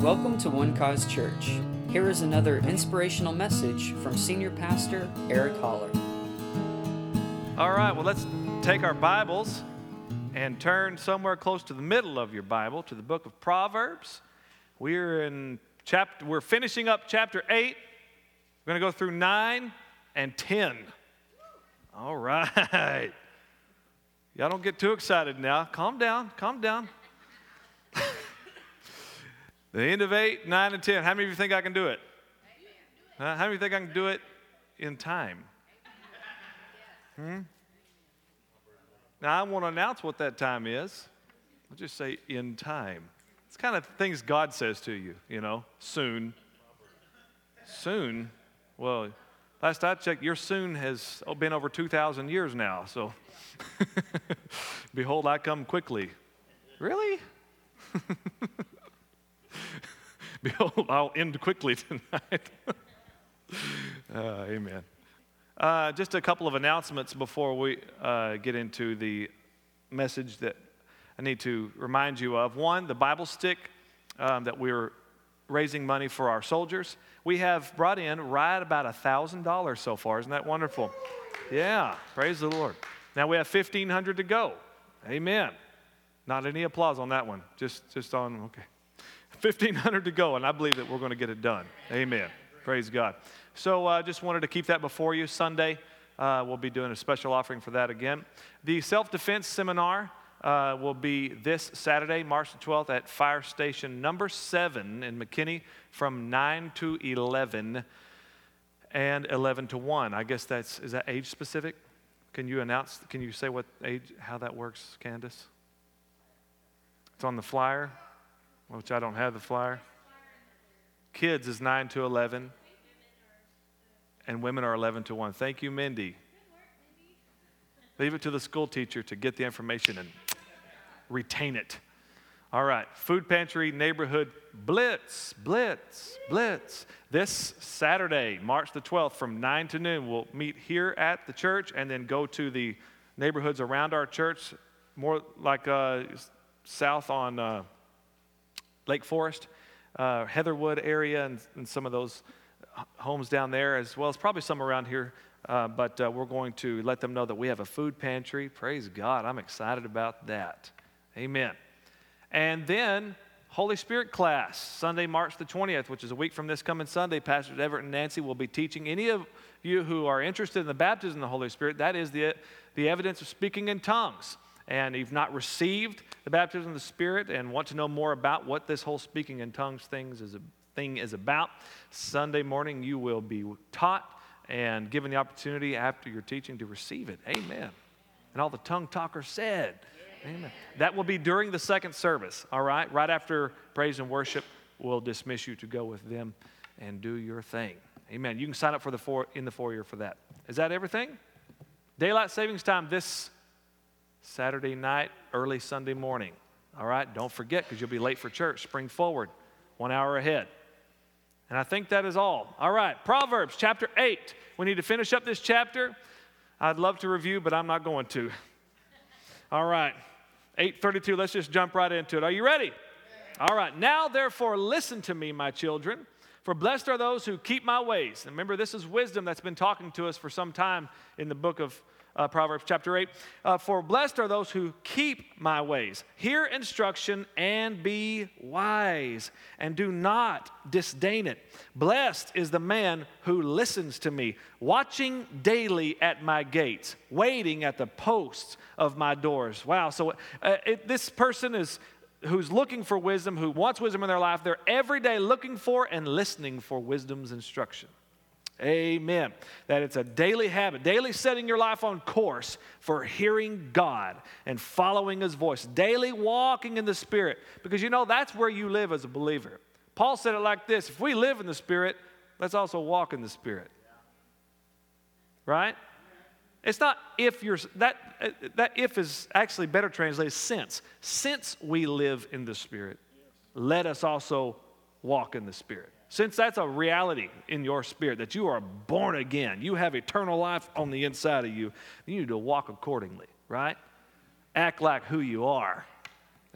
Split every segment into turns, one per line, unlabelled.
Welcome to One Cause Church. Here is another inspirational message from Senior Pastor Eric Holler.
All right, well, let's take our Bibles and turn somewhere close to the middle of your Bible to the book of Proverbs. We're in chapter, we're finishing up chapter 8. We're going to go through 9 and 10. All right. Y'all don't get too excited now. Calm down, calm down. the end of 8, 9, and 10. How many of you think I can do it? Huh? How many of you think I can do it in time? Hmm? Now, I want to announce what that time is. I'll just say in time. It's kind of things God says to you, you know, soon. Soon? Well, last I checked, your soon has been over 2,000 years now, so behold, I come quickly. Really? I'll end quickly tonight. uh, amen. Uh, just a couple of announcements before we uh, get into the message that I need to remind you of. One, the Bible stick um, that we're raising money for our soldiers. We have brought in right about $1,000 so far. Isn't that wonderful? Yeah, praise the Lord. Now we have 1,500 to go. Amen. Not any applause on that one. Just, just on, okay. 1,500 to go, and I believe that we're going to get it done. Amen. Praise God. So I uh, just wanted to keep that before you. Sunday, uh, we'll be doing a special offering for that again. The self defense seminar uh, will be this Saturday, March the 12th, at Fire Station number 7 in McKinney from 9 to 11 and 11 to 1. I guess that's, is that age specific? Can you announce, can you say what age, how that works, Candace? It's on the flyer, which I don't have the flyer. Kids is 9 to 11 and women are 11 to 1. Thank you, Mindy. Leave it to the school teacher to get the information and retain it. All right, food pantry neighborhood blitz, blitz, blitz. This Saturday, March the 12th, from 9 to noon, we'll meet here at the church and then go to the neighborhoods around our church, more like uh, south on uh, Lake Forest, uh, Heatherwood area, and, and some of those homes down there, as well as probably some around here. Uh, but uh, we're going to let them know that we have a food pantry. Praise God. I'm excited about that. Amen. And then Holy Spirit class, Sunday, March the 20th, which is a week from this coming Sunday. Pastors Everett and Nancy will be teaching. Any of you who are interested in the baptism of the Holy Spirit, that is the, the evidence of speaking in tongues. And you've not received the baptism of the Spirit and want to know more about what this whole speaking in tongues things is, a, thing is about, Sunday morning you will be taught and given the opportunity after your teaching to receive it. Amen. And all the tongue talkers said, Amen. That will be during the second service, all right? Right after praise and worship, we'll dismiss you to go with them and do your thing. Amen. You can sign up for the four, in the foyer for that. Is that everything? Daylight savings time this Saturday night, early Sunday morning. All right? Don't forget because you'll be late for church. Spring forward, one hour ahead. And I think that is all. All right, Proverbs chapter 8. We need to finish up this chapter. I'd love to review, but I'm not going to. All right, 832, let's just jump right into it. Are you ready? All right, now therefore listen to me, my children, for blessed are those who keep my ways. And remember, this is wisdom that's been talking to us for some time in the book of uh, Proverbs chapter 8. Uh, For blessed are those who keep my ways, hear instruction, and be wise, and do not disdain it. Blessed is the man who listens to me, watching daily at my gates, waiting at the posts of my doors. Wow, so uh, it, this person is who's looking for wisdom, who wants wisdom in their life, they're every day looking for and listening for wisdom's instruction. Amen. That it's a daily habit, daily setting your life on course for hearing God and following His voice, daily walking in the Spirit, because you know that's where you live as a believer. Paul said it like this if we live in the Spirit, let's also walk in the Spirit. Right? It's not if you're, that, that if is actually better translated since. Since we live in the Spirit, let us also walk in the Spirit. Since that's a reality in your spirit that you are born again, you have eternal life on the inside of you, you need to walk accordingly, right? Act like who you are.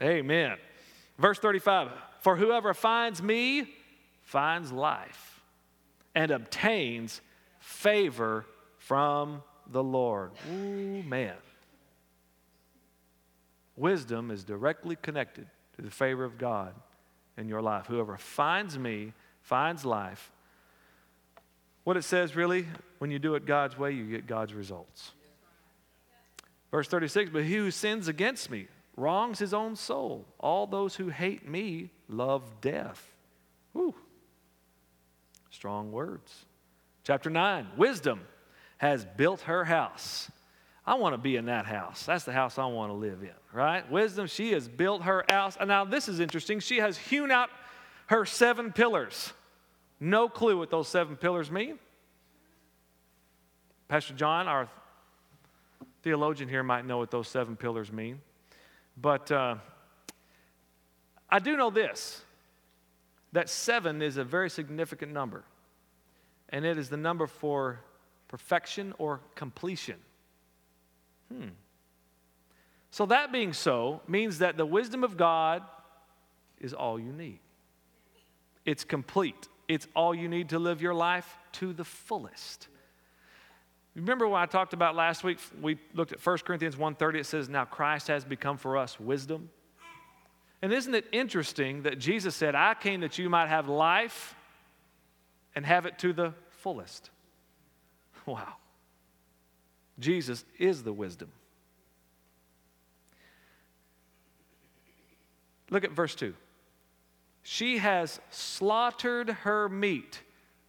Amen. Verse 35 For whoever finds me finds life and obtains favor from the Lord. Ooh, man. Wisdom is directly connected to the favor of God in your life. Whoever finds me finds life. What it says really, when you do it God's way, you get God's results. Verse 36 But he who sins against me wrongs his own soul. All those who hate me love death. Whew. Strong words. Chapter 9 Wisdom has built her house. I want to be in that house. That's the house I want to live in, right? Wisdom, she has built her house. And now this is interesting. She has hewn out her seven pillars. No clue what those seven pillars mean. Pastor John, our theologian here, might know what those seven pillars mean. But uh, I do know this that seven is a very significant number, and it is the number for perfection or completion. Hmm. So, that being so, means that the wisdom of God is all you need. It's complete. It's all you need to live your life to the fullest. Remember what I talked about last week? We looked at 1 Corinthians 1:30. It says, "Now Christ has become for us wisdom." And isn't it interesting that Jesus said, "I came that you might have life and have it to the fullest." Wow. Jesus is the wisdom. Look at verse 2. She has slaughtered her meat.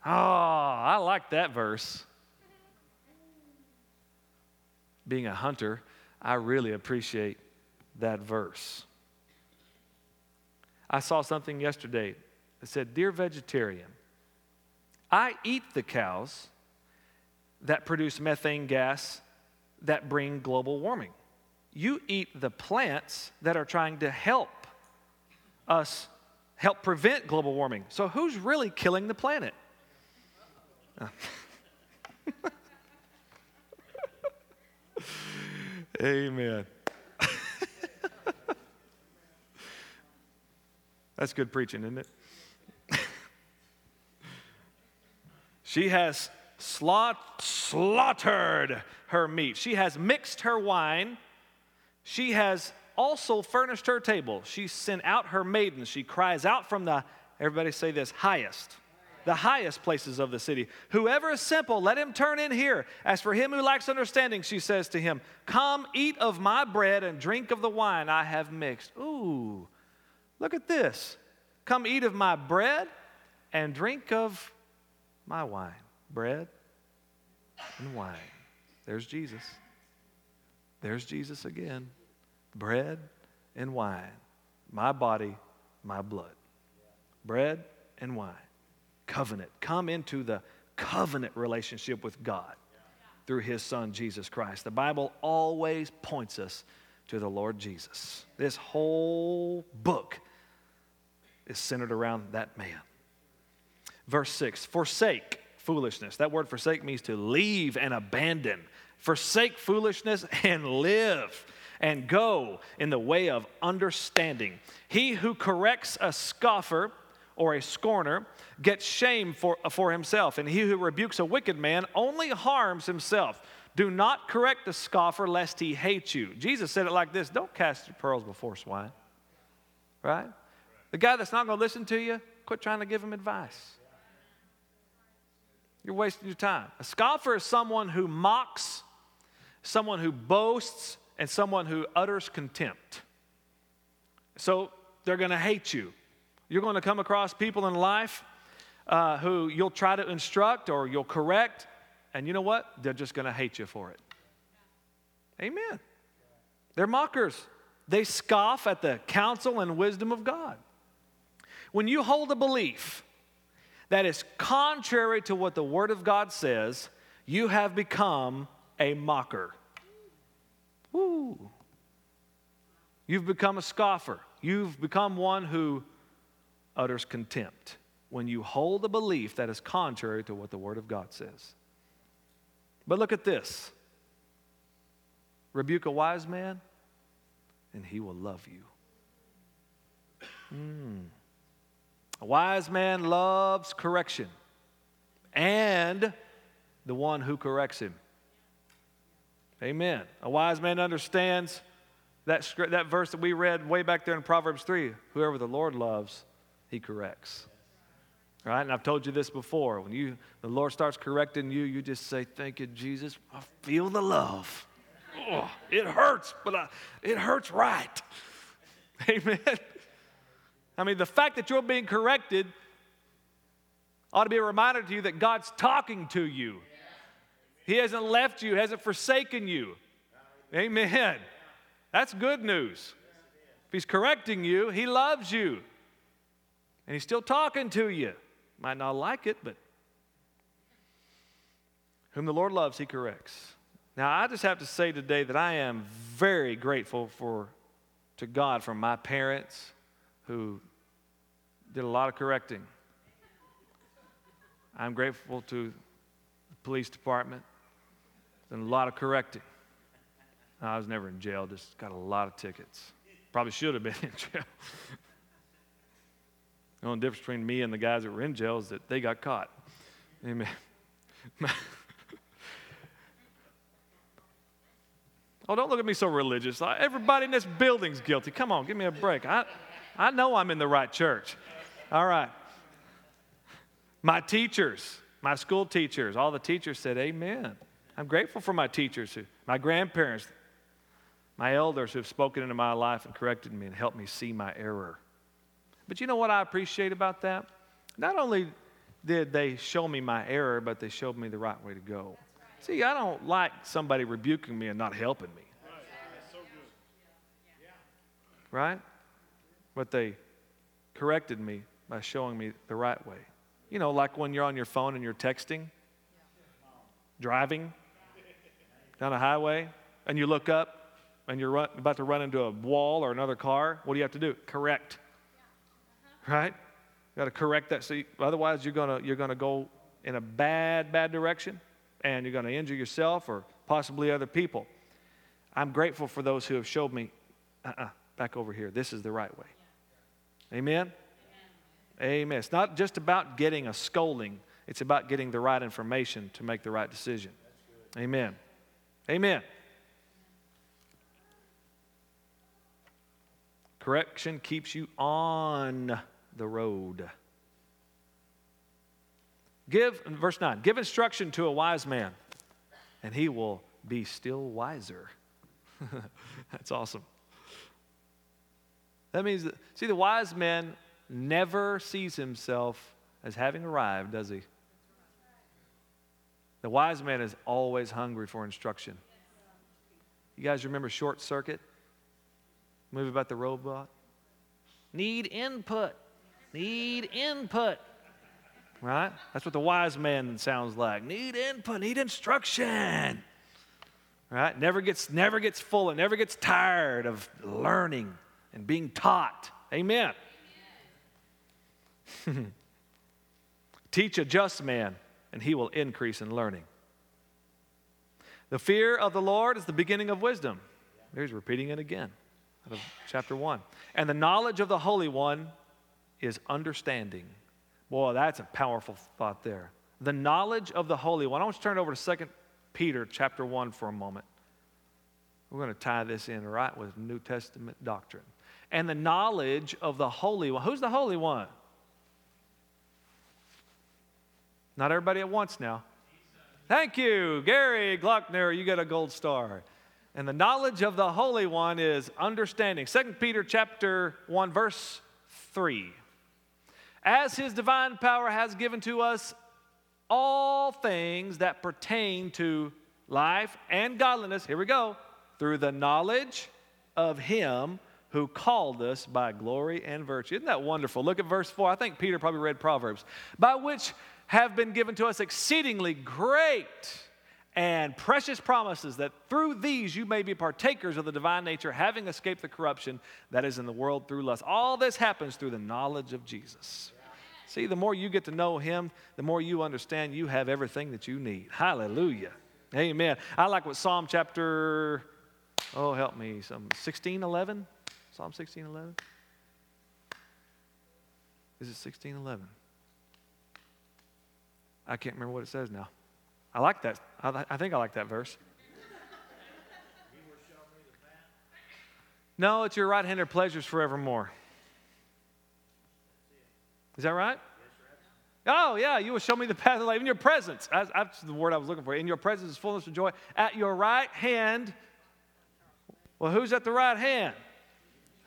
Oh, I like that verse. Being a hunter, I really appreciate that verse. I saw something yesterday that said, Dear vegetarian, I eat the cows that produce methane gas that bring global warming. You eat the plants that are trying to help us help prevent global warming. So, who's really killing the planet? Amen. That's good preaching, isn't it? she has slaughtered her meat. She has mixed her wine. She has also furnished her table. She sent out her maidens. She cries out from the, everybody say this, highest, the highest places of the city. Whoever is simple, let him turn in here. As for him who lacks understanding, she says to him, Come eat of my bread and drink of the wine I have mixed. Ooh, look at this. Come eat of my bread and drink of my wine. Bread and wine. There's Jesus. There's Jesus again bread and wine, my body, my blood. Bread and wine. Covenant. Come into the covenant relationship with God through his son, Jesus Christ. The Bible always points us to the Lord Jesus. This whole book is centered around that man. Verse 6 Forsake foolishness. That word forsake means to leave and abandon. Forsake foolishness and live and go in the way of understanding. He who corrects a scoffer or a scorner gets shame for, for himself, and he who rebukes a wicked man only harms himself. Do not correct the scoffer lest he hate you. Jesus said it like this Don't cast your pearls before swine. Right? The guy that's not going to listen to you, quit trying to give him advice. You're wasting your time. A scoffer is someone who mocks, someone who boasts, and someone who utters contempt. So they're going to hate you. You're going to come across people in life uh, who you'll try to instruct or you'll correct, and you know what? They're just going to hate you for it. Amen. They're mockers. They scoff at the counsel and wisdom of God. When you hold a belief that is contrary to what the Word of God says, you have become a mocker. Woo. You've become a scoffer. You've become one who utters contempt when you hold a belief that is contrary to what the Word of God says. But look at this rebuke a wise man, and he will love you. Mm. A wise man loves correction and the one who corrects him. Amen. A wise man understands that, that verse that we read way back there in Proverbs 3 whoever the Lord loves, he corrects. Right? And I've told you this before. When you the Lord starts correcting you, you just say, Thank you, Jesus. I feel the love. Oh, it hurts, but I, it hurts right. Amen. I mean, the fact that you're being corrected ought to be a reminder to you that God's talking to you. He hasn't left you, hasn't forsaken you. Amen. That's good news. If He's correcting you, He loves you. And He's still talking to you. Might not like it, but whom the Lord loves, He corrects. Now, I just have to say today that I am very grateful for, to God for my parents who did a lot of correcting. I'm grateful to the police department, done a lot of correcting. I was never in jail, just got a lot of tickets. Probably should have been in jail. the only difference between me and the guys that were in jail is that they got caught. Amen. oh, don't look at me so religious. Everybody in this building's guilty. Come on, give me a break. I, I know I'm in the right church. All right. My teachers, my school teachers, all the teachers said, Amen. I'm grateful for my teachers, who, my grandparents, my elders who have spoken into my life and corrected me and helped me see my error. But you know what I appreciate about that? Not only did they show me my error, but they showed me the right way to go. See, I don't like somebody rebuking me and not helping me. Right? But they corrected me by showing me the right way. You know, like when you're on your phone and you're texting, driving down a highway, and you look up and you're run, about to run into a wall or another car. What do you have to do? Correct. Right? You got to correct that. You, otherwise, you're gonna you're gonna go in a bad bad direction, and you're gonna injure yourself or possibly other people. I'm grateful for those who have showed me, uh-uh, back over here. This is the right way. Amen. Amen. It's not just about getting a scolding, it's about getting the right information to make the right decision. Amen. Amen. Correction keeps you on the road. Give, verse 9, give instruction to a wise man, and he will be still wiser. That's awesome. That means, see, the wise man never sees himself as having arrived, does he? The wise man is always hungry for instruction. You guys remember Short Circuit? Movie about the robot? Need input. Need input. Right? That's what the wise man sounds like. Need input, need instruction. Right? Never gets never gets full and never gets tired of learning and being taught. Amen. Teach a just man, and he will increase in learning. The fear of the Lord is the beginning of wisdom. There's repeating it again out of chapter 1. And the knowledge of the Holy One is understanding. Boy, that's a powerful thought there. The knowledge of the Holy One. I want you to turn over to 2 Peter chapter 1 for a moment. We're going to tie this in right with New Testament doctrine. And the knowledge of the Holy One. Who's the Holy One? Not everybody at once now. Thank you, Gary Glockner. You get a gold star. And the knowledge of the Holy One is understanding. 2 Peter chapter 1, verse 3. As his divine power has given to us all things that pertain to life and godliness, here we go, through the knowledge of him who called us by glory and virtue. Isn't that wonderful? Look at verse 4. I think Peter probably read Proverbs. By which have been given to us exceedingly great and precious promises that through these you may be partakers of the divine nature, having escaped the corruption that is in the world through lust. All this happens through the knowledge of Jesus. See, the more you get to know him, the more you understand you have everything that you need. Hallelujah. Amen. I like what Psalm chapter, oh, help me, some 1611? Psalm 1611? Is it 1611? I can't remember what it says now. I like that. I, I think I like that verse. No, it's your right handed pleasures forevermore. Is that right? Oh, yeah, you will show me the path of life in your presence. That's the word I was looking for. In your presence is fullness of joy. At your right hand, well, who's at the right hand?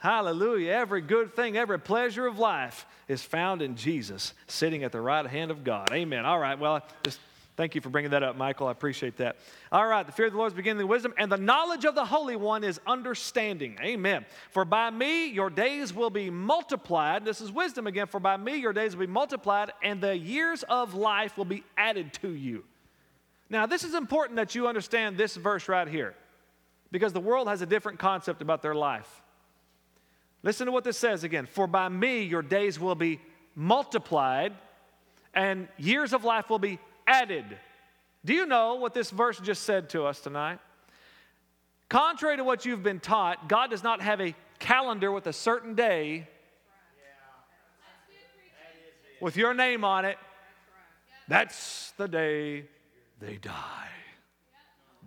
Hallelujah. Every good thing, every pleasure of life is found in Jesus sitting at the right hand of God. Amen. All right, well, just Thank you for bringing that up, Michael. I appreciate that. All right, the fear of the Lord is beginning of wisdom, and the knowledge of the Holy One is understanding. Amen. For by me your days will be multiplied. This is wisdom again. For by me your days will be multiplied, and the years of life will be added to you. Now, this is important that you understand this verse right here, because the world has a different concept about their life. Listen to what this says again. For by me your days will be multiplied, and years of life will be added. Do you know what this verse just said to us tonight? Contrary to what you've been taught, God does not have a calendar with a certain day with your name on it. That's the day they die.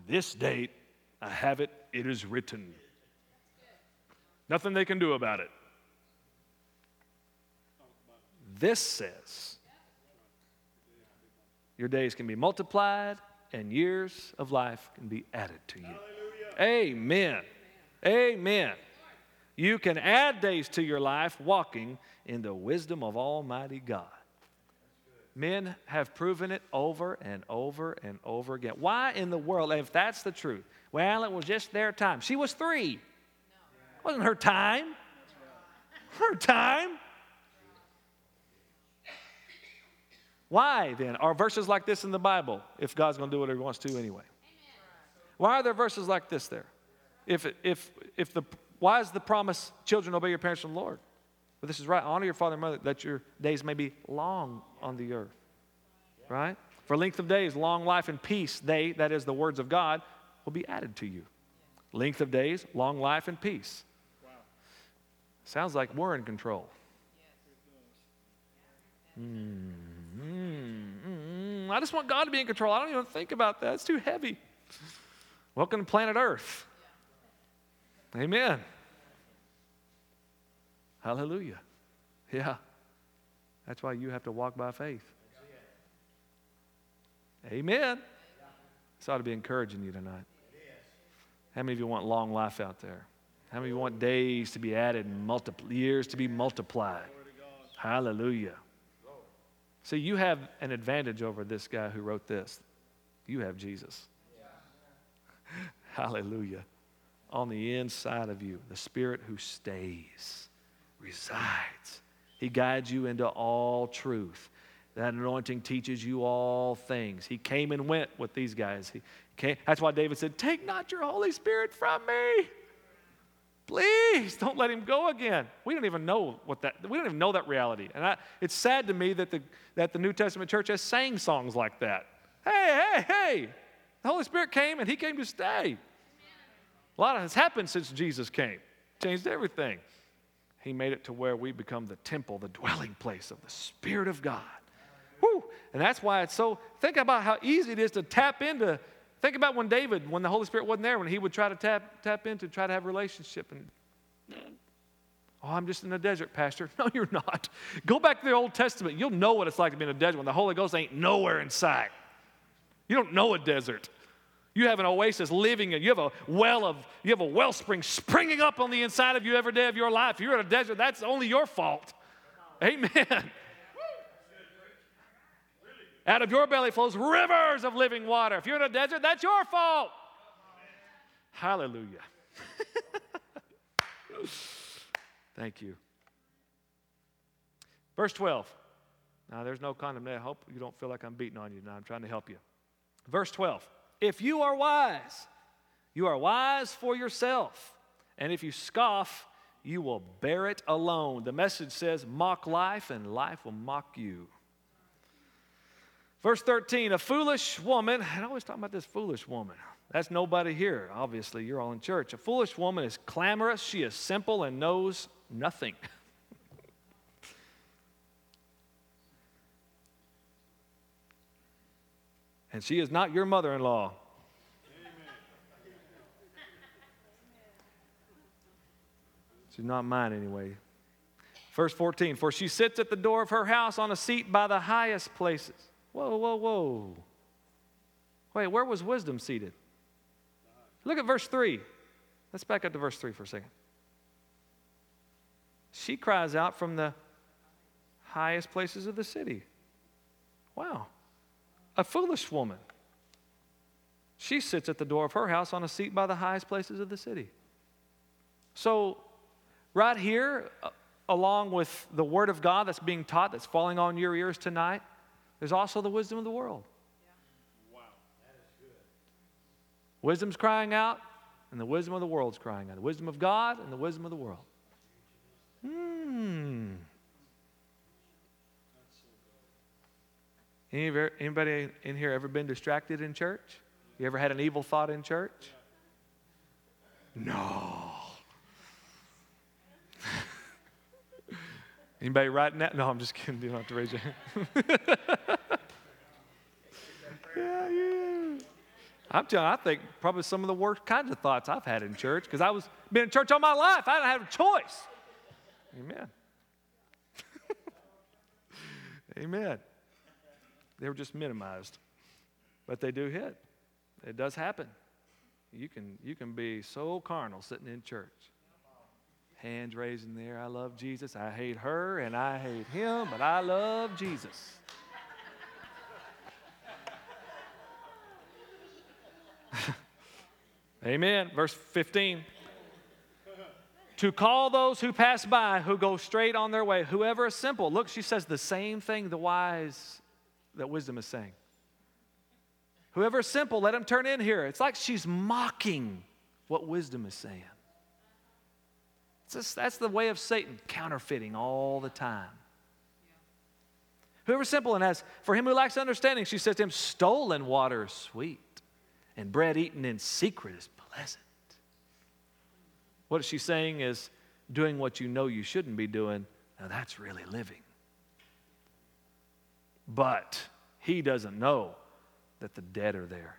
This date, I have it, it is written. Nothing they can do about it. This says, your days can be multiplied and years of life can be added to you. Hallelujah. Amen. Amen. You can add days to your life walking in the wisdom of Almighty God. Men have proven it over and over and over again. Why in the world, if that's the truth? Well, it was just their time. She was three. Wasn't her time. Her time. Why then are verses like this in the Bible if God's going to do whatever He wants to anyway? Why are there verses like this there? If, if, if the, why is the promise, children, obey your parents from the Lord? But this is right. Honor your father and mother that your days may be long on the earth. Right? For length of days, long life and peace, they, that is the words of God, will be added to you. Length of days, long life and peace. Sounds like we're in control. Hmm. Mm, I just want God to be in control. I don't even think about that. It's too heavy. Welcome to planet Earth. Amen. Hallelujah. Yeah. That's why you have to walk by faith. Amen. This ought to be encouraging you tonight. How many of you want long life out there? How many want days to be added and multiple years to be multiplied? Hallelujah. See, you have an advantage over this guy who wrote this. You have Jesus. Hallelujah. On the inside of you, the Spirit who stays, resides. He guides you into all truth. That anointing teaches you all things. He came and went with these guys. He came, that's why David said, Take not your Holy Spirit from me. Please don't let him go again. We don't even know what that, we don't even know that reality. And I, it's sad to me that the, that the New Testament church has sang songs like that. Hey, hey, hey, the Holy Spirit came and he came to stay. A lot has happened since Jesus came, changed everything. He made it to where we become the temple, the dwelling place of the Spirit of God. Whew. And that's why it's so, think about how easy it is to tap into Think about when David, when the Holy Spirit wasn't there, when he would try to tap, tap into, try to have a relationship. And, oh, I'm just in the desert, Pastor. No, you're not. Go back to the Old Testament. You'll know what it's like to be in a desert when the Holy Ghost ain't nowhere in sight. You don't know a desert. You have an oasis living in, you have a well of, you have a wellspring springing up on the inside of you every day of your life. If you're in a desert, that's only your fault. Amen. Out of your belly flows rivers of living water. If you're in a desert, that's your fault. Hallelujah. Thank you. Verse 12. Now, there's no condemnation. I hope you don't feel like I'm beating on you. Now, I'm trying to help you. Verse 12. If you are wise, you are wise for yourself. And if you scoff, you will bear it alone. The message says, mock life, and life will mock you. Verse 13, a foolish woman, I always talk about this foolish woman. That's nobody here. Obviously, you're all in church. A foolish woman is clamorous, she is simple, and knows nothing. and she is not your mother in law. She's not mine anyway. Verse 14, for she sits at the door of her house on a seat by the highest places. Whoa, whoa, whoa. Wait, where was wisdom seated? Look at verse 3. Let's back up to verse 3 for a second. She cries out from the highest places of the city. Wow. A foolish woman. She sits at the door of her house on a seat by the highest places of the city. So, right here, uh, along with the Word of God that's being taught, that's falling on your ears tonight, there's also the wisdom of the world. Yeah. Wow. That is good. Wisdom's crying out, and the wisdom of the world's crying out. The wisdom of God and the wisdom of the world. Hmm. Anybody in here ever been distracted in church? You ever had an evil thought in church? No. Anybody right now? No, I'm just kidding. You don't have to raise your hand. yeah, yeah. I'm telling you, I think probably some of the worst kinds of thoughts I've had in church because I was been in church all my life. I didn't have a choice. Amen. Amen. They were just minimized, but they do hit. It does happen. You can, you can be so carnal sitting in church. Hands raised in there. I love Jesus. I hate her and I hate him, but I love Jesus. Amen. Verse 15 to call those who pass by who go straight on their way, whoever is simple. Look, she says the same thing the wise that wisdom is saying. Whoever is simple, let him turn in here. It's like she's mocking what wisdom is saying. Just, that's the way of Satan, counterfeiting all the time. Whoever simple and has, for him who lacks understanding, she says to him, stolen water is sweet, and bread eaten in secret is pleasant. What she's saying is doing what you know you shouldn't be doing. Now that's really living. But he doesn't know that the dead are there,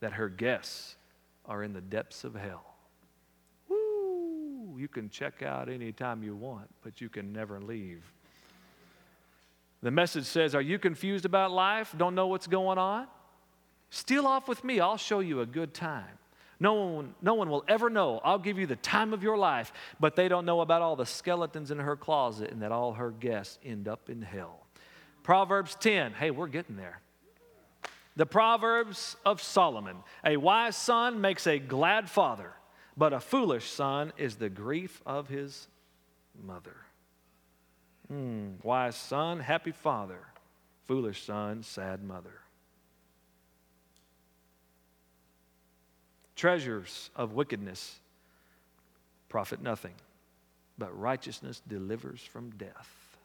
that her guests are in the depths of hell. You can check out anytime you want, but you can never leave. The message says, Are you confused about life? Don't know what's going on? Steal off with me. I'll show you a good time. No one, no one will ever know. I'll give you the time of your life, but they don't know about all the skeletons in her closet and that all her guests end up in hell. Proverbs 10. Hey, we're getting there. The Proverbs of Solomon. A wise son makes a glad father, but a foolish son is the grief of his mother. Hmm. Wise son, happy father. Foolish son, sad mother. Treasures of wickedness profit nothing, but righteousness delivers from death.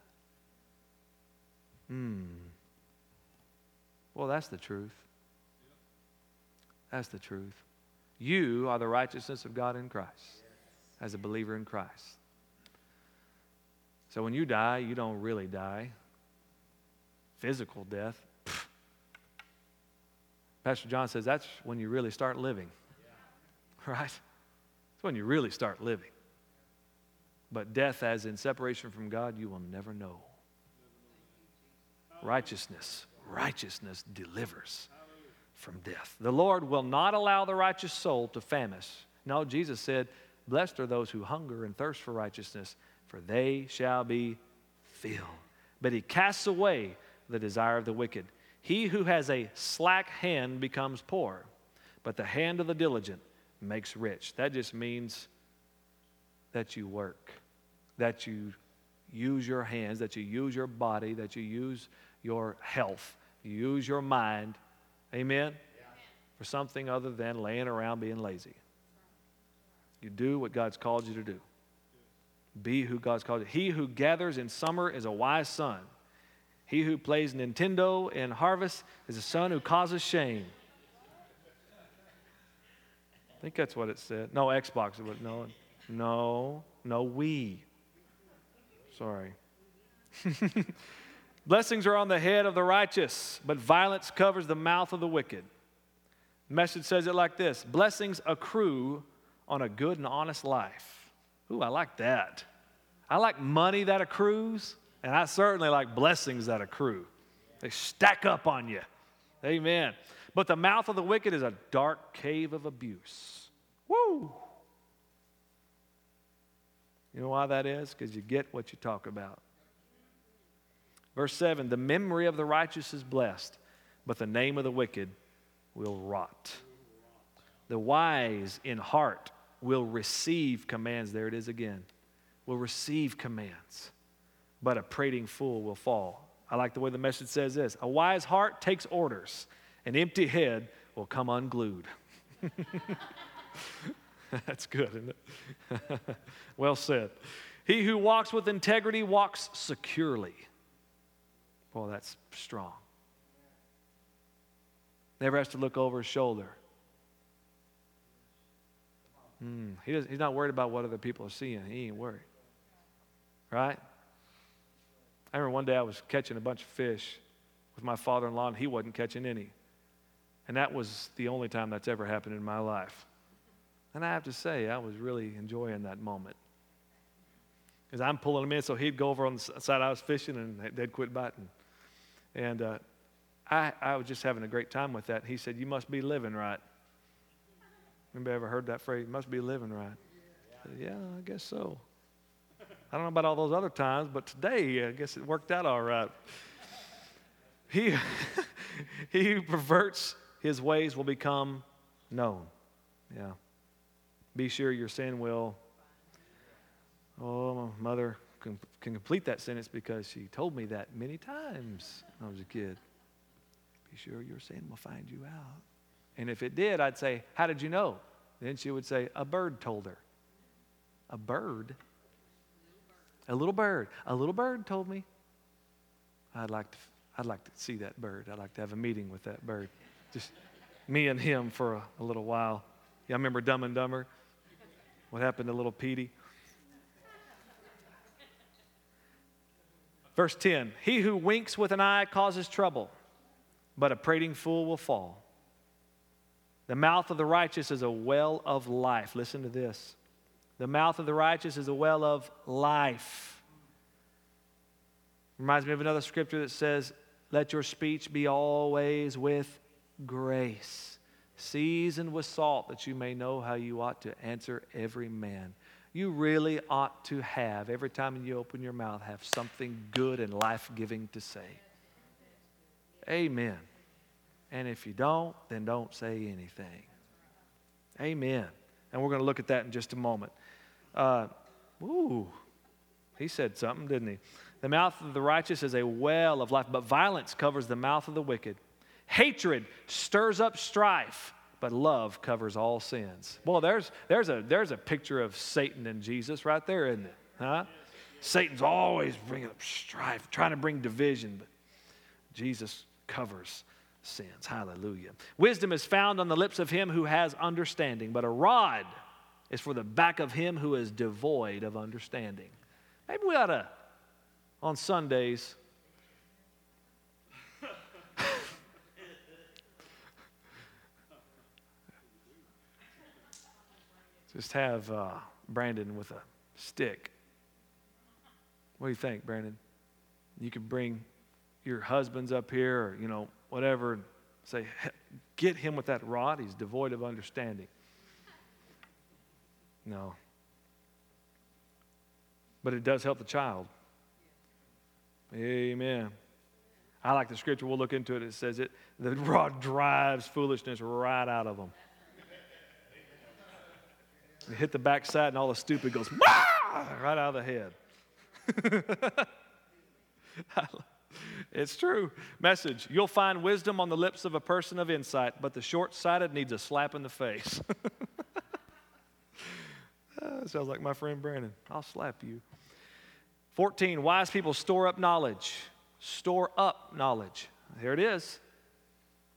Hmm. Well, that's the truth. That's the truth. You are the righteousness of God in Christ as a believer in Christ. So when you die, you don't really die. Physical death. Pastor John says that's when you really start living. right? It's when you really start living. But death, as in separation from God, you will never know. Righteousness, righteousness delivers from death. The Lord will not allow the righteous soul to famish. No, Jesus said, Blessed are those who hunger and thirst for righteousness, for they shall be filled. But he casts away the desire of the wicked. He who has a slack hand becomes poor, but the hand of the diligent makes rich. That just means that you work, that you use your hands, that you use your body, that you use your health, you use your mind. Amen? For something other than laying around being lazy. You do what God's called you to do. Be who God's called you. He who gathers in summer is a wise son. He who plays Nintendo in harvest is a son who causes shame. I think that's what it said. No, Xbox. No, no, no, Wii. Sorry. Blessings are on the head of the righteous, but violence covers the mouth of the wicked. The message says it like this Blessings accrue on a good and honest life. Ooh, I like that. I like money that accrues, and I certainly like blessings that accrue. They stack up on you. Amen. But the mouth of the wicked is a dark cave of abuse. Woo! You know why that is? Because you get what you talk about. Verse 7 The memory of the righteous is blessed, but the name of the wicked will rot. The wise in heart will receive commands. There it is again. Will receive commands, but a prating fool will fall. I like the way the message says this A wise heart takes orders, an empty head will come unglued. That's good, isn't it? well said. He who walks with integrity walks securely. Boy, that's strong. Never has to look over his shoulder. Mm, he does, he's not worried about what other people are seeing. He ain't worried. Right? I remember one day I was catching a bunch of fish with my father in law, and he wasn't catching any. And that was the only time that's ever happened in my life. And I have to say, I was really enjoying that moment. Because I'm pulling them in, so he'd go over on the side I was fishing, and they'd quit biting. And uh, I, I was just having a great time with that. He said, You must be living right. Anybody ever heard that phrase? You must be living right. I said, yeah, I guess so. I don't know about all those other times, but today I guess it worked out all right. He, he who perverts his ways will become known. Yeah. Be sure your sin will. Oh, mother can, can complete that sentence because she told me that many times when I was a kid. Be sure your sin will find you out. And if it did, I'd say, How did you know? Then she would say, A bird told her. A bird? A little bird. A little bird told me. I'd like to, I'd like to see that bird. I'd like to have a meeting with that bird. Just me and him for a, a little while. Yeah, I remember Dumb and Dumber. What happened to little Petey? Verse 10 He who winks with an eye causes trouble, but a prating fool will fall. The mouth of the righteous is a well of life. Listen to this. The mouth of the righteous is a well of life. Reminds me of another scripture that says, Let your speech be always with grace, seasoned with salt, that you may know how you ought to answer every man you really ought to have, every time you open your mouth, have something good and life giving to say. Amen. And if you don't, then don't say anything. Amen. And we're going to look at that in just a moment. Uh, ooh, he said something, didn't he? The mouth of the righteous is a well of life, but violence covers the mouth of the wicked. Hatred stirs up strife but love covers all sins. Well, there's, there's, a, there's a picture of Satan and Jesus right there, isn't it? Huh? Satan's always bringing up strife, trying to bring division, but Jesus covers sins. Hallelujah. Wisdom is found on the lips of him who has understanding, but a rod is for the back of him who is devoid of understanding. Maybe we ought to, on Sundays, Just have uh, Brandon with a stick. What do you think, Brandon? You could bring your husbands up here or, you know, whatever, and say, get him with that rod. He's devoid of understanding. No. But it does help the child. Amen. I like the scripture. We'll look into it. It says it the rod drives foolishness right out of them. Hit the backside, and all the stupid goes right out of the head. it's true. Message You'll find wisdom on the lips of a person of insight, but the short sighted needs a slap in the face. uh, sounds like my friend Brandon. I'll slap you. 14. Wise people store up knowledge. Store up knowledge. Here it is.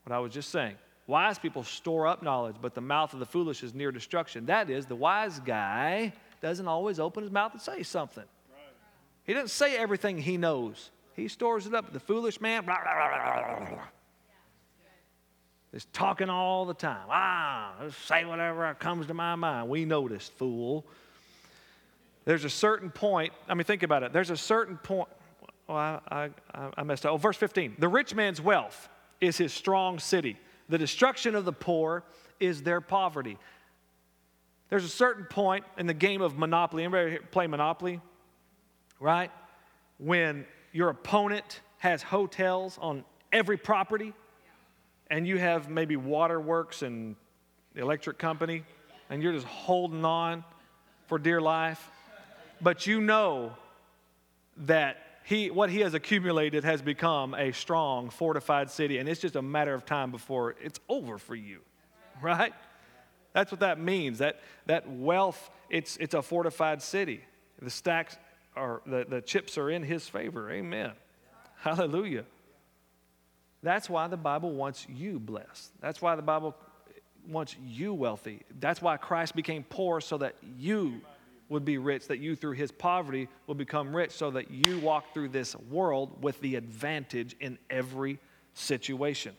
What I was just saying. Wise people store up knowledge, but the mouth of the foolish is near destruction. That is, the wise guy doesn't always open his mouth and say something. He doesn't say everything he knows He stores it up. The foolish man, blah, blah, blah, is talking all the time. Ah, say whatever comes to my mind. We noticed, fool. There's a certain point. I mean, think about it. There's a certain point. Oh, I, I, I messed up. Oh, verse 15. The rich man's wealth is his strong city. The destruction of the poor is their poverty. There's a certain point in the game of Monopoly. Anybody play Monopoly? Right? When your opponent has hotels on every property, and you have maybe waterworks and the electric company, and you're just holding on for dear life, but you know that he, what he has accumulated has become a strong, fortified city, and it's just a matter of time before it's over for you, right? That's what that means. That, that wealth, it's, it's a fortified city. The stacks are, the, the chips are in his favor. Amen. Hallelujah. That's why the Bible wants you blessed. That's why the Bible wants you wealthy. That's why Christ became poor so that you would be rich, that you through his poverty will become rich, so that you walk through this world with the advantage in every situation.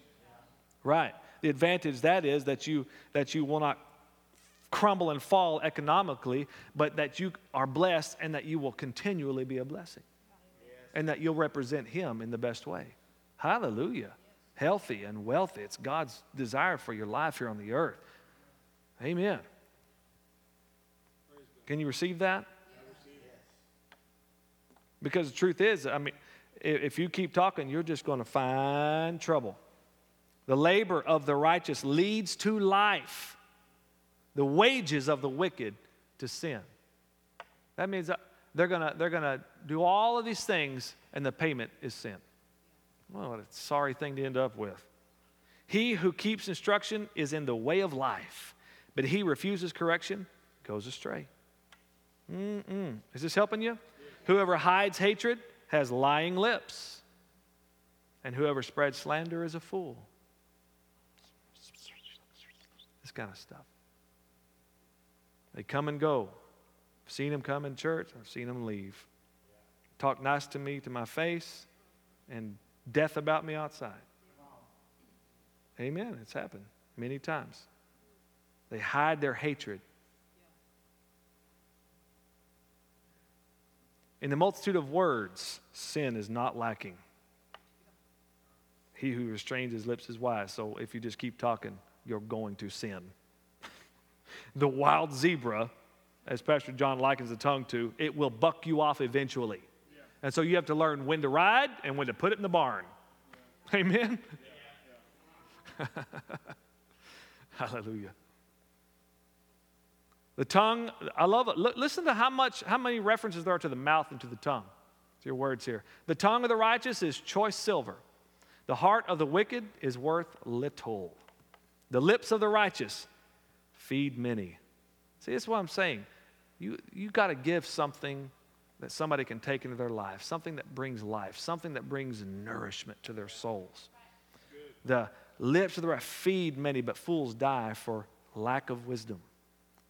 Right. The advantage that is that you that you will not crumble and fall economically, but that you are blessed and that you will continually be a blessing. And that you'll represent him in the best way. Hallelujah. Healthy and wealthy. It's God's desire for your life here on the earth. Amen. Can you receive that? Because the truth is, I mean, if you keep talking, you're just going to find trouble. The labor of the righteous leads to life, the wages of the wicked to sin. That means they're going to they're to do all of these things, and the payment is sin. Well, what a sorry thing to end up with. He who keeps instruction is in the way of life, but he refuses correction goes astray. Mm-mm. Is this helping you? Whoever hides hatred has lying lips, and whoever spreads slander is a fool. This kind of stuff. They come and go. I've seen them come in church, I've seen them leave. Talk nice to me to my face and death about me outside. Amen. It's happened many times. They hide their hatred In the multitude of words, sin is not lacking. He who restrains his lips is wise. So if you just keep talking, you're going to sin. the wild zebra, as Pastor John likens the tongue to, it will buck you off eventually. Yeah. And so you have to learn when to ride and when to put it in the barn. Yeah. Amen? Yeah. Hallelujah. The tongue, I love it. L- listen to how much, how many references there are to the mouth and to the tongue. It's your words here. The tongue of the righteous is choice silver. The heart of the wicked is worth little. The lips of the righteous feed many. See, that's what I'm saying. You you got to give something that somebody can take into their life, something that brings life, something that brings nourishment to their souls. The lips of the right feed many, but fools die for lack of wisdom.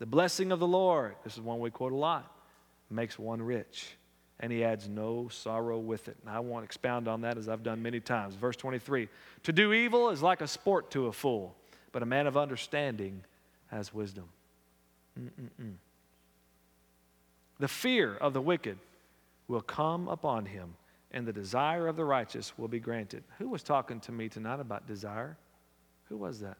The blessing of the Lord, this is one we quote a lot, makes one rich, and he adds no sorrow with it. And I won't expound on that as I've done many times. Verse 23 To do evil is like a sport to a fool, but a man of understanding has wisdom. Mm-mm-mm. The fear of the wicked will come upon him, and the desire of the righteous will be granted. Who was talking to me tonight about desire? Who was that?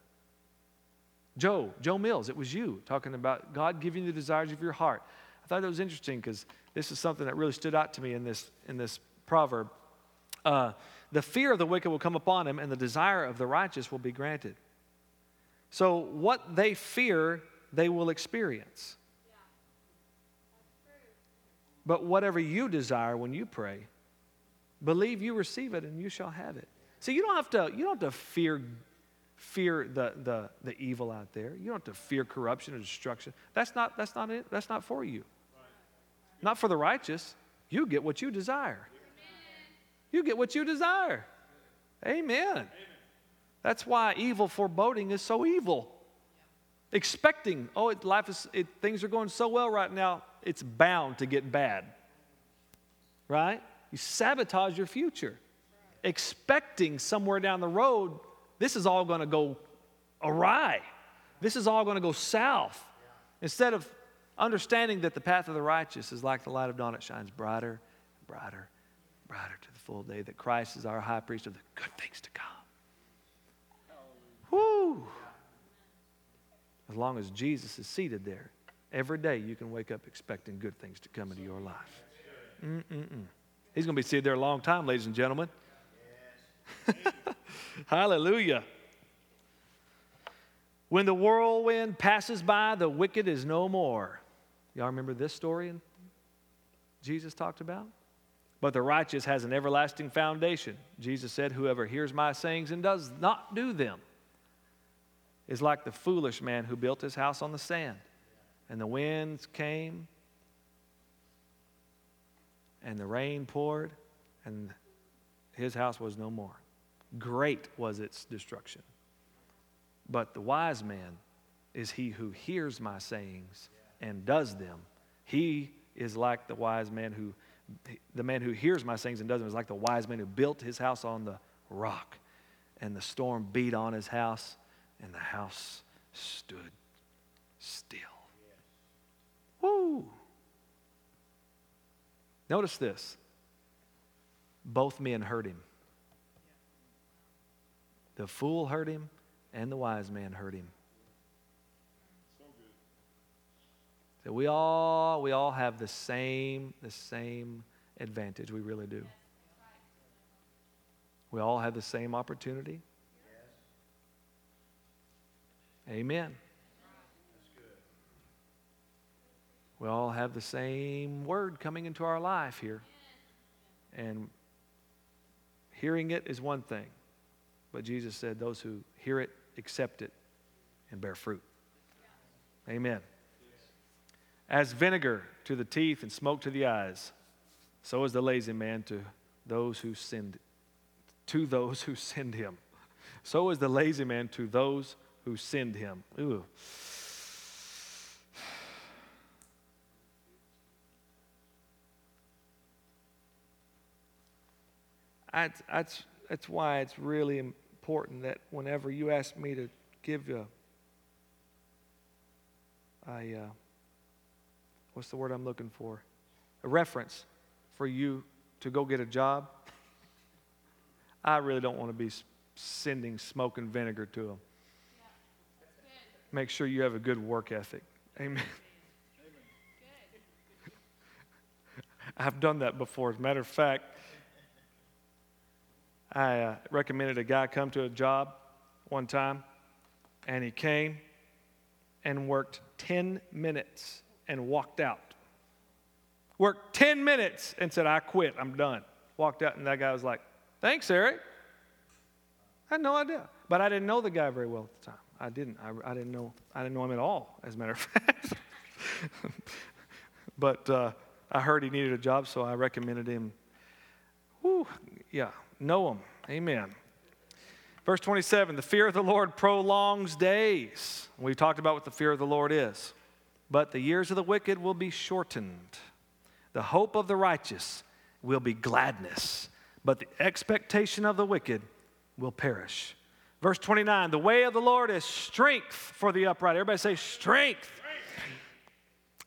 Joe, Joe Mills, it was you talking about God giving you the desires of your heart. I thought that was interesting because this is something that really stood out to me in this, in this proverb. Uh, the fear of the wicked will come upon him, and the desire of the righteous will be granted. So, what they fear, they will experience. But whatever you desire when you pray, believe you receive it and you shall have it. See, you don't have to, you don't have to fear fear the, the, the evil out there. You don't have to fear corruption or destruction. That's not, that's not it. That's not for you. Not for the righteous. You get what you desire. You get what you desire. Amen. That's why evil foreboding is so evil. Expecting, oh, it, life is, it, things are going so well right now, it's bound to get bad. Right? You sabotage your future, expecting somewhere down the road, this is all going to go awry. This is all going to go south. Instead of understanding that the path of the righteous is like the light of dawn, it shines brighter, brighter, brighter to the full day, that Christ is our high priest of the good things to come. Woo! As long as Jesus is seated there, every day you can wake up expecting good things to come into your life. Mm-mm-mm. He's going to be seated there a long time, ladies and gentlemen. Hallelujah. When the whirlwind passes by, the wicked is no more. Y'all remember this story Jesus talked about? But the righteous has an everlasting foundation. Jesus said, Whoever hears my sayings and does not do them is like the foolish man who built his house on the sand. And the winds came, and the rain poured, and his house was no more. Great was its destruction. But the wise man is he who hears my sayings and does them. He is like the wise man who, the man who hears my sayings and does them is like the wise man who built his house on the rock. And the storm beat on his house, and the house stood still. Woo! Notice this. Both men heard him. The fool heard him, and the wise man heard him. So we all we all have the same the same advantage. We really do. We all have the same opportunity. Amen. We all have the same word coming into our life here. And hearing it is one thing. But Jesus said, those who hear it, accept it, and bear fruit. Amen. As vinegar to the teeth and smoke to the eyes, so is the lazy man to those who sinned, to those who sinned him. So is the lazy man to those who sinned him. Ooh. That's, that's, that's why it's really important that whenever you ask me to give you a, a uh, what's the word I'm looking for? A reference for you to go get a job. I really don't want to be sending smoke and vinegar to them. Make sure you have a good work ethic. Amen. I've done that before. As a matter of fact, I uh, recommended a guy come to a job one time, and he came and worked 10 minutes and walked out. Worked 10 minutes and said, I quit, I'm done. Walked out, and that guy was like, Thanks, Eric. I had no idea. But I didn't know the guy very well at the time. I didn't. I, I didn't know. I didn't know him at all, as a matter of fact. but uh, I heard he needed a job, so I recommended him. Whew, yeah, know them. Amen. Verse 27 the fear of the Lord prolongs days. We talked about what the fear of the Lord is. But the years of the wicked will be shortened. The hope of the righteous will be gladness, but the expectation of the wicked will perish. Verse 29 the way of the Lord is strength for the upright. Everybody say, strength.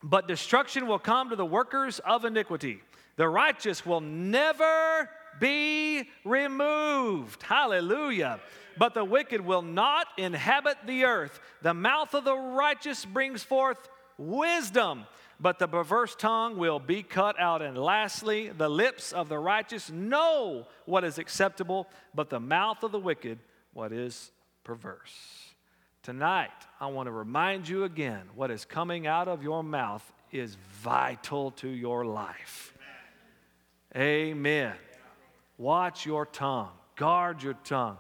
But destruction will come to the workers of iniquity. The righteous will never be removed. Hallelujah. But the wicked will not inhabit the earth. The mouth of the righteous brings forth wisdom, but the perverse tongue will be cut out. And lastly, the lips of the righteous know what is acceptable, but the mouth of the wicked what is perverse. Tonight, I want to remind you again what is coming out of your mouth is vital to your life. Amen. Watch your tongue, guard your tongue.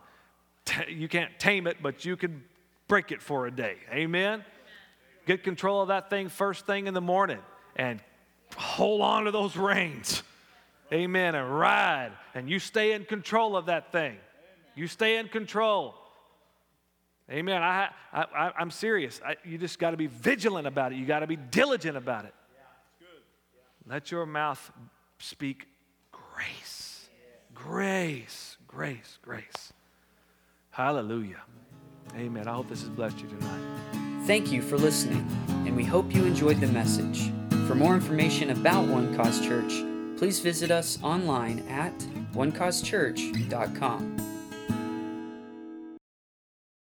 You can't tame it, but you can break it for a day. Amen. Get control of that thing first thing in the morning and hold on to those reins. Amen. And ride. And you stay in control of that thing. You stay in control. Amen. I, I, I'm serious. I, you just got to be vigilant about it. You got to be diligent about it. Let your mouth speak grace. Grace, grace, grace. Hallelujah. Amen. I hope this has blessed you tonight.
Thank you for listening, and we hope you enjoyed the message. For more information about One Cause Church, please visit us online at onecausechurch.com.